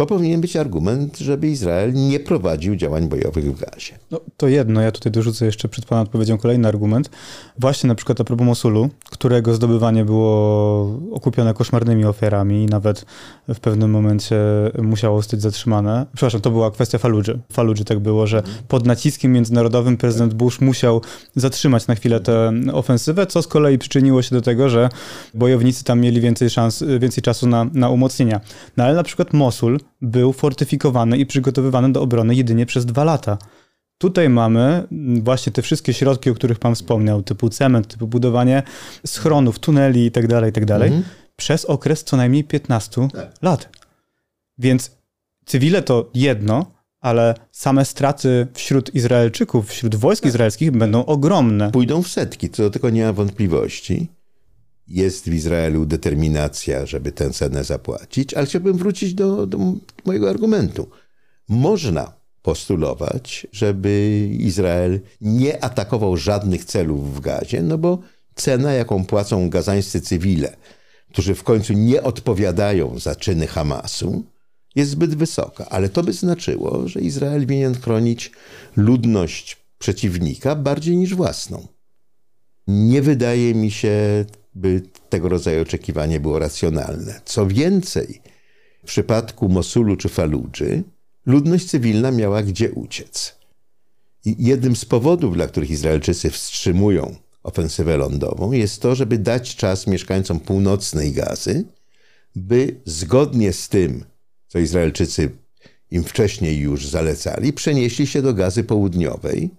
to powinien być argument, żeby Izrael nie prowadził działań bojowych w Gazie. No, to jedno, ja tutaj dorzucę jeszcze przed Pana odpowiedzią kolejny argument. Właśnie na przykład a propos Mosulu, którego zdobywanie było okupione koszmarnymi ofiarami i nawet w pewnym momencie musiało zostać zatrzymane. Przepraszam, to była kwestia Faludży. Faludży tak było, że pod naciskiem międzynarodowym prezydent Bush musiał zatrzymać na chwilę tę ofensywę, co z kolei przyczyniło się do tego, że bojownicy tam mieli więcej szans, więcej czasu na, na umocnienia. No ale na przykład Mosul był fortyfikowany i przygotowywany do obrony jedynie przez dwa lata. Tutaj mamy właśnie te wszystkie środki, o których Pan wspomniał, typu cement, typu budowanie schronów, tuneli itd., tak itd., tak mhm. przez okres co najmniej 15 tak. lat. Więc cywile to jedno, ale same straty wśród Izraelczyków, wśród wojsk tak. izraelskich będą ogromne. Pójdą w setki, co do tego nie ma wątpliwości jest w Izraelu determinacja, żeby tę cenę zapłacić, ale chciałbym wrócić do, do mojego argumentu. Można postulować, żeby Izrael nie atakował żadnych celów w gazie, no bo cena, jaką płacą gazańscy cywile, którzy w końcu nie odpowiadają za czyny Hamasu, jest zbyt wysoka. Ale to by znaczyło, że Izrael winien chronić ludność przeciwnika bardziej niż własną. Nie wydaje mi się by tego rodzaju oczekiwanie było racjonalne. Co więcej, w przypadku Mosulu czy Faludży ludność cywilna miała gdzie uciec. I jednym z powodów, dla których Izraelczycy wstrzymują ofensywę lądową, jest to, żeby dać czas mieszkańcom północnej Gazy, by zgodnie z tym, co Izraelczycy im wcześniej już zalecali, przenieśli się do Gazy Południowej,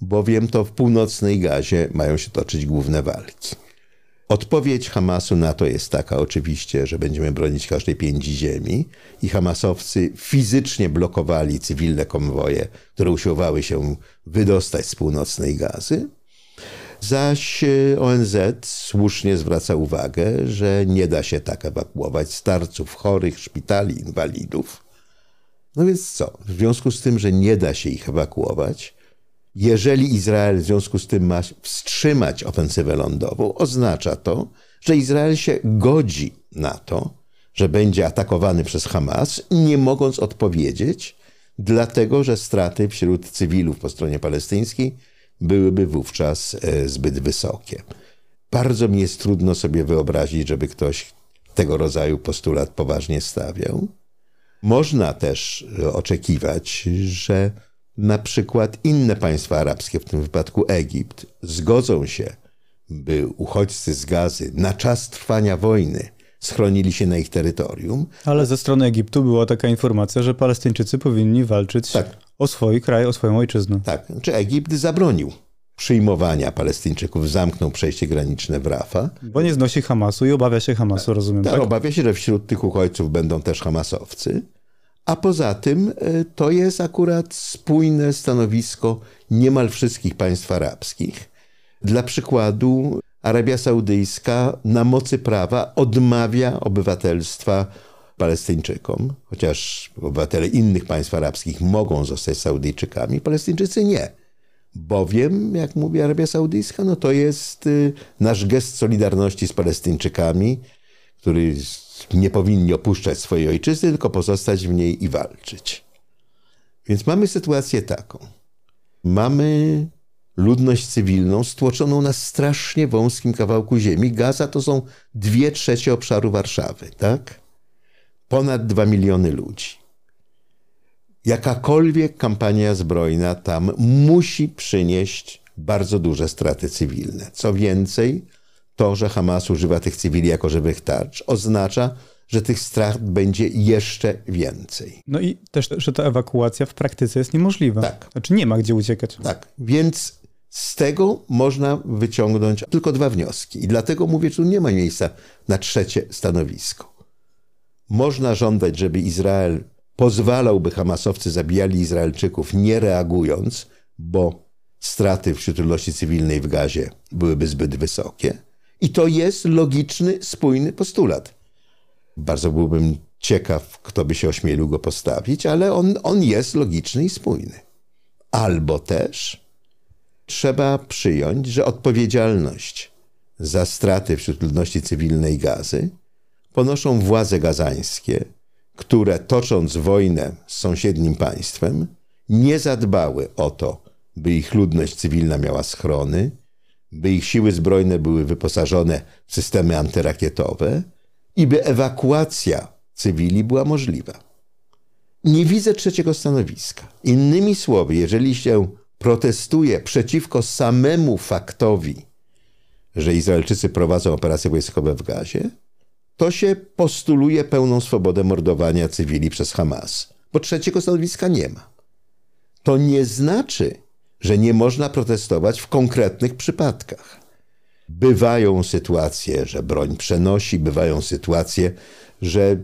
bowiem to w północnej Gazie mają się toczyć główne walki. Odpowiedź Hamasu na to jest taka oczywiście, że będziemy bronić każdej pięci ziemi i Hamasowcy fizycznie blokowali cywilne konwoje, które usiłowały się wydostać z północnej gazy. Zaś e, ONZ słusznie zwraca uwagę, że nie da się tak ewakuować starców, chorych, szpitali, inwalidów. No więc co? W związku z tym, że nie da się ich ewakuować, Jeżeli Izrael w związku z tym ma wstrzymać ofensywę lądową, oznacza to, że Izrael się godzi na to, że będzie atakowany przez Hamas, nie mogąc odpowiedzieć, dlatego że straty wśród cywilów po stronie palestyńskiej byłyby wówczas e, zbyt wysokie. Bardzo mi jest trudno sobie wyobrazić, żeby ktoś tego rodzaju postulat poważnie stawiał. Można też e, oczekiwać, że na przykład inne państwa arabskie, w tym wypadku Egipt, zgodzą się, by uchodźcy z gazy na czas trwania wojny schronili się na ich terytorium. Ale ze strony Egiptu była taka informacja, że Palestyńczycy powinni walczyć tak. o swój kraj, o swoją ojczyznę. Tak, czy Egipt zabronił przyjmowania Palestyńczyków, zamknął przejście graniczne w Rafa. Bo nie znosi Hamasu i obawia się Hamasu, tak. rozumiem. Tak, tak, obawia się, że wśród tych uchodźców będą też Hamasowcy. A poza tym e, to jest akurat spójne stanowisko niemal wszystkich państw arabskich. Dla przykładu, Arabia Saudyjska na mocy prawa odmawia obywatelstwa Palestyńczykom, chociaż obywatele innych państw arabskich mogą zostać Saudyjczykami, Palestyńczycy nie. Bowiem, jak mówi Arabia Saudyjska, no to jest y, nasz gest solidarności z Palestyńczykami, który nie powinni opuszczać swojej ojczyzny, tylko pozostać w niej i walczyć. Więc mamy sytuację taką. Mamy ludność cywilną stłoczoną na strasznie wąskim kawałku ziemi. Gaza to są dwie trzecie obszaru Warszawy, tak? Ponad dwa miliony ludzi. Jakakolwiek kampania zbrojna tam musi przynieść bardzo duże straty cywilne. Co więcej, to, że Hamas używa tych cywili jako żywych tarcz, oznacza, że tych strat będzie jeszcze więcej. No i też, że ta ewakuacja w praktyce jest niemożliwa. Tak. Znaczy nie ma gdzie uciekać. Tak, więc z tego można wyciągnąć tylko dwa wnioski. I dlatego mówię, że tu nie ma miejsca na trzecie stanowisko. Można żądać, żeby Izrael pozwalał, by Hamasowcy zabijali Izraelczyków, nie reagując, bo straty wśród ludności cywilnej w gazie byłyby zbyt wysokie. I to jest logiczny, spójny postulat. Bardzo byłbym ciekaw, kto by się ośmielił go postawić, ale on, on jest logiczny i spójny. Albo też trzeba przyjąć, że odpowiedzialność za straty wśród ludności cywilnej gazy ponoszą władze gazańskie, które tocząc wojnę z sąsiednim państwem, nie zadbały o to, by ich ludność cywilna miała schrony, by ich siły zbrojne były wyposażone w systemy antyrakietowe i by ewakuacja cywili była możliwa. Nie widzę trzeciego stanowiska. Innymi słowy, jeżeli się protestuje przeciwko samemu faktowi, że Izraelczycy prowadzą operacje wojskowe w Gazie, to się postuluje pełną swobodę mordowania cywili przez Hamas, bo trzeciego stanowiska nie ma. To nie znaczy, że nie można protestować w konkretnych przypadkach. Bywają sytuacje, że broń przenosi, bywają sytuacje, że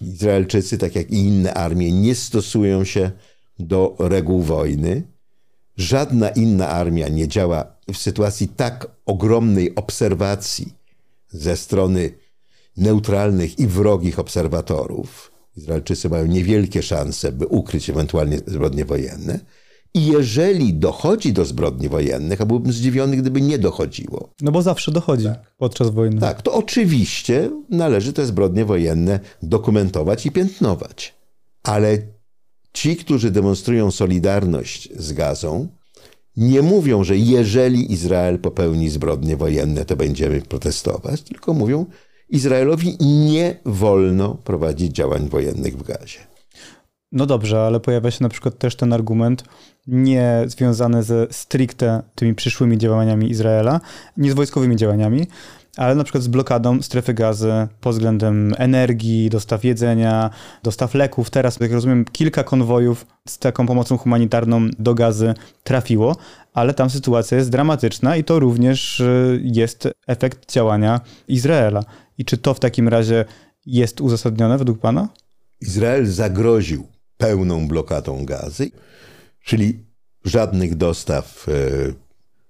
Izraelczycy, tak jak i inne armie, nie stosują się do reguł wojny. Żadna inna armia nie działa w sytuacji tak ogromnej obserwacji ze strony neutralnych i wrogich obserwatorów. Izraelczycy mają niewielkie szanse, by ukryć ewentualnie zbrodnie wojenne. I jeżeli dochodzi do zbrodni wojennych, a byłbym zdziwiony, gdyby nie dochodziło. No bo zawsze dochodzi tak. podczas wojny. Tak, to oczywiście należy te zbrodnie wojenne dokumentować i piętnować. Ale ci, którzy demonstrują solidarność z Gazą, nie mówią, że jeżeli Izrael popełni zbrodnie wojenne, to będziemy protestować, tylko mówią, Izraelowi nie wolno prowadzić działań wojennych w Gazie. No dobrze, ale pojawia się na przykład też ten argument nie związany ze stricte tymi przyszłymi działaniami Izraela, nie z wojskowymi działaniami, ale na przykład z blokadą strefy gazy pod względem energii, dostaw jedzenia, dostaw leków. Teraz, jak rozumiem, kilka konwojów z taką pomocą humanitarną do gazy trafiło, ale tam sytuacja jest dramatyczna i to również y, jest efekt działania Izraela. I czy to w takim razie jest uzasadnione według Pana? Izrael zagroził pełną blokadą gazy, czyli żadnych dostaw e,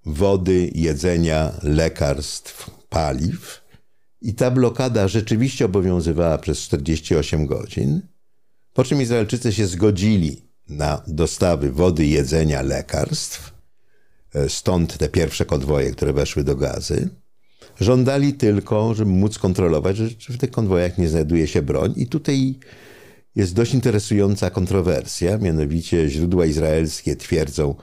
wody, jedzenia, lekarstw, paliw. I ta blokada rzeczywiście obowiązywała przez 48 godzin, po czym Izraelczycy się zgodzili na dostawy wody, jedzenia, lekarstw e, stąd te pierwsze konwoje, które weszły do gazy, żądali tylko, żeby móc kontrolować, że w tych konwojach nie znajduje się broń. I tutaj jest dość interesująca kontrowersja, mianowicie źródła izraelskie twierdzą,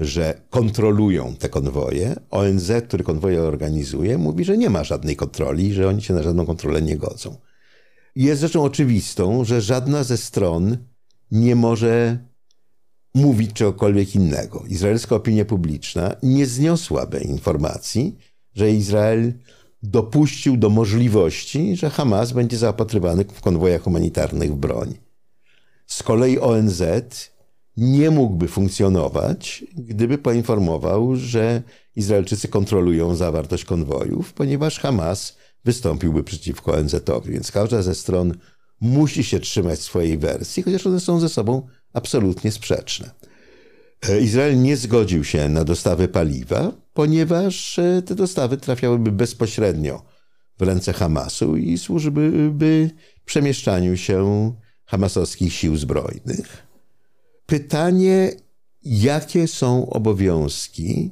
że kontrolują te konwoje. ONZ, który konwoje organizuje, mówi, że nie ma żadnej kontroli, że oni się na żadną kontrolę nie godzą. Jest rzeczą oczywistą, że żadna ze stron nie może mówić czegokolwiek innego. Izraelska opinia publiczna nie zniosłaby informacji, że Izrael dopuścił do możliwości, że Hamas będzie zaopatrywany w konwojach humanitarnych w broń. Z kolei ONZ nie mógłby funkcjonować, gdyby poinformował, że Izraelczycy kontrolują zawartość konwojów, ponieważ Hamas wystąpiłby przeciwko ONZ-owi. Więc każda ze stron musi się trzymać swojej wersji, chociaż one są ze sobą absolutnie sprzeczne. E, Izrael nie zgodził się na dostawy paliwa, ponieważ e, te dostawy trafiałyby bezpośrednio w ręce Hamasu i służyłyby przemieszczaniu się hamasowskich sił zbrojnych. Pytanie, jakie są obowiązki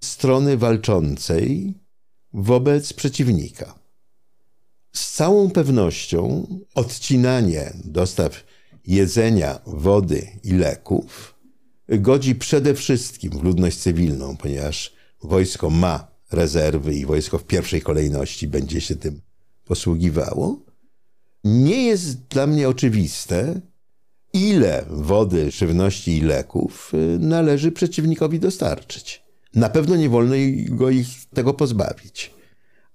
strony walczącej wobec przeciwnika. Z całą pewnością odcinanie dostaw jedzenia, wody i leków godzi przede wszystkim w ludność cywilną, ponieważ wojsko ma rezerwy i wojsko w pierwszej kolejności będzie się tym posługiwało. Nie jest dla mnie oczywiste, ile wody, żywności i leków y, należy przeciwnikowi dostarczyć. Na pewno nie wolno go ich tego pozbawić.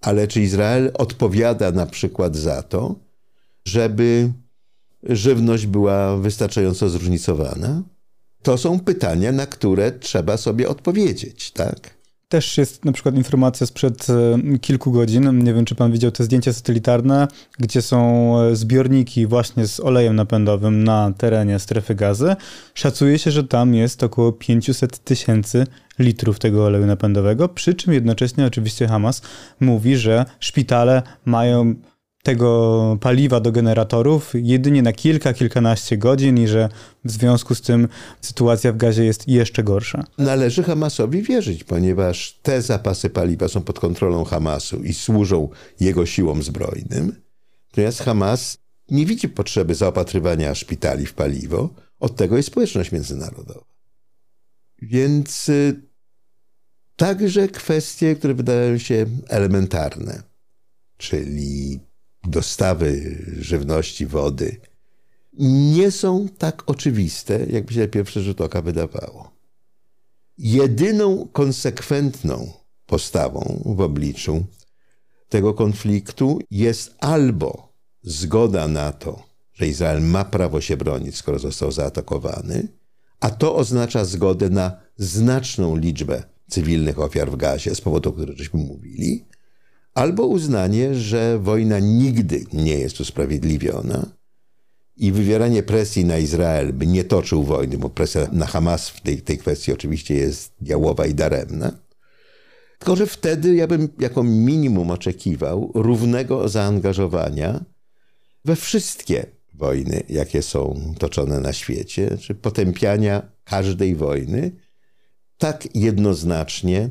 Ale czy Izrael odpowiada na przykład za to, żeby żywność była wystarczająco zróżnicowana? To są pytania, na które trzeba sobie odpowiedzieć, tak? Też jest na przykład informacja sprzed e, kilku godzin, nie wiem czy pan widział te zdjęcia satelitarne, gdzie są e, zbiorniki właśnie z olejem napędowym na terenie strefy gazy. Szacuje się, że tam jest około 500 tysięcy litrów tego oleju napędowego, przy czym jednocześnie oczywiście Hamas mówi, że szpitale mają tego paliwa do generatorów jedynie na kilka, kilkanaście godzin i że w związku z tym sytuacja w gazie jest jeszcze gorsza. Należy Hamasowi wierzyć, ponieważ te zapasy paliwa są pod kontrolą Hamasu i służą jego siłom zbrojnym. Natomiast Hamas nie widzi potrzeby zaopatrywania szpitali w paliwo. Od tego jest społeczność międzynarodowa. Więc y, także kwestie, które wydają się elementarne, czyli dostawy żywności, wody, nie są tak oczywiste, jakby się na pierwszy rzut oka wydawało. Jedyną konsekwentną postawą w obliczu tego konfliktu jest albo zgoda na to, że Izrael ma prawo się bronić, skoro został zaatakowany, a to oznacza zgodę na znaczną liczbę cywilnych ofiar w gazie, z powodu, o których żeśmy mówili, albo uznanie, że wojna nigdy nie jest usprawiedliwiona i wywieranie presji na Izrael, by nie toczył wojny, bo presja na Hamas w tej, tej kwestii oczywiście jest jałowa i daremna. Tylko, że wtedy ja bym jako minimum oczekiwał równego zaangażowania we wszystkie wojny, jakie są toczone na świecie, czy potępiania każdej wojny tak jednoznacznie,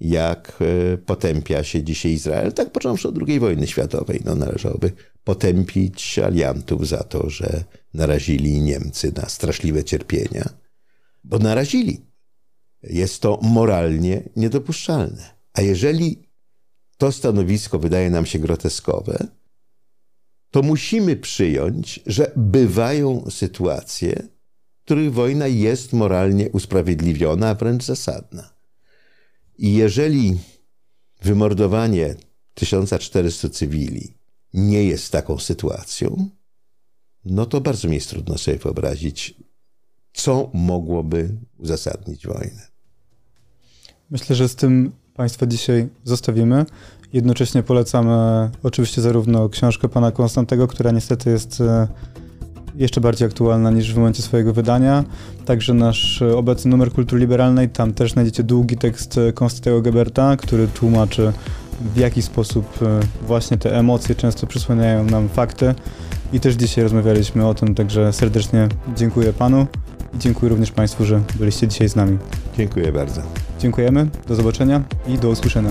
jak e, potępia się dzisiaj Izrael, tak począwszy od II wojny światowej. No, należałoby potępić aliantów za to, że narazili Niemcy na straszliwe cierpienia, bo narazili. Jest to moralnie niedopuszczalne. A jeżeli to stanowisko wydaje nam się groteskowe, to musimy przyjąć, że bywają sytuacje, w których wojna jest moralnie usprawiedliwiona, a wręcz zasadna. I jeżeli wymordowanie 1400 cywili nie jest taką sytuacją, no to bardzo mi jest trudno sobie wyobrazić, co mogłoby uzasadnić wojnę. Myślę, że z tym Państwa dzisiaj zostawimy. Jednocześnie polecamy oczywiście zarówno książkę pana Konstantego, która niestety jest e, jeszcze bardziej aktualna niż w momencie swojego wydania. Także nasz e, obecny numer Kultury Liberalnej, tam też znajdziecie długi tekst e, Konstantego Geberta, który tłumaczy w jaki sposób właśnie te emocje często przysłaniają nam fakty. I też dzisiaj rozmawialiśmy o tym, także serdecznie dziękuję panu. I dziękuję również Państwu, że byliście dzisiaj z nami. Dziękuję bardzo. Dziękujemy, do zobaczenia i do usłyszenia.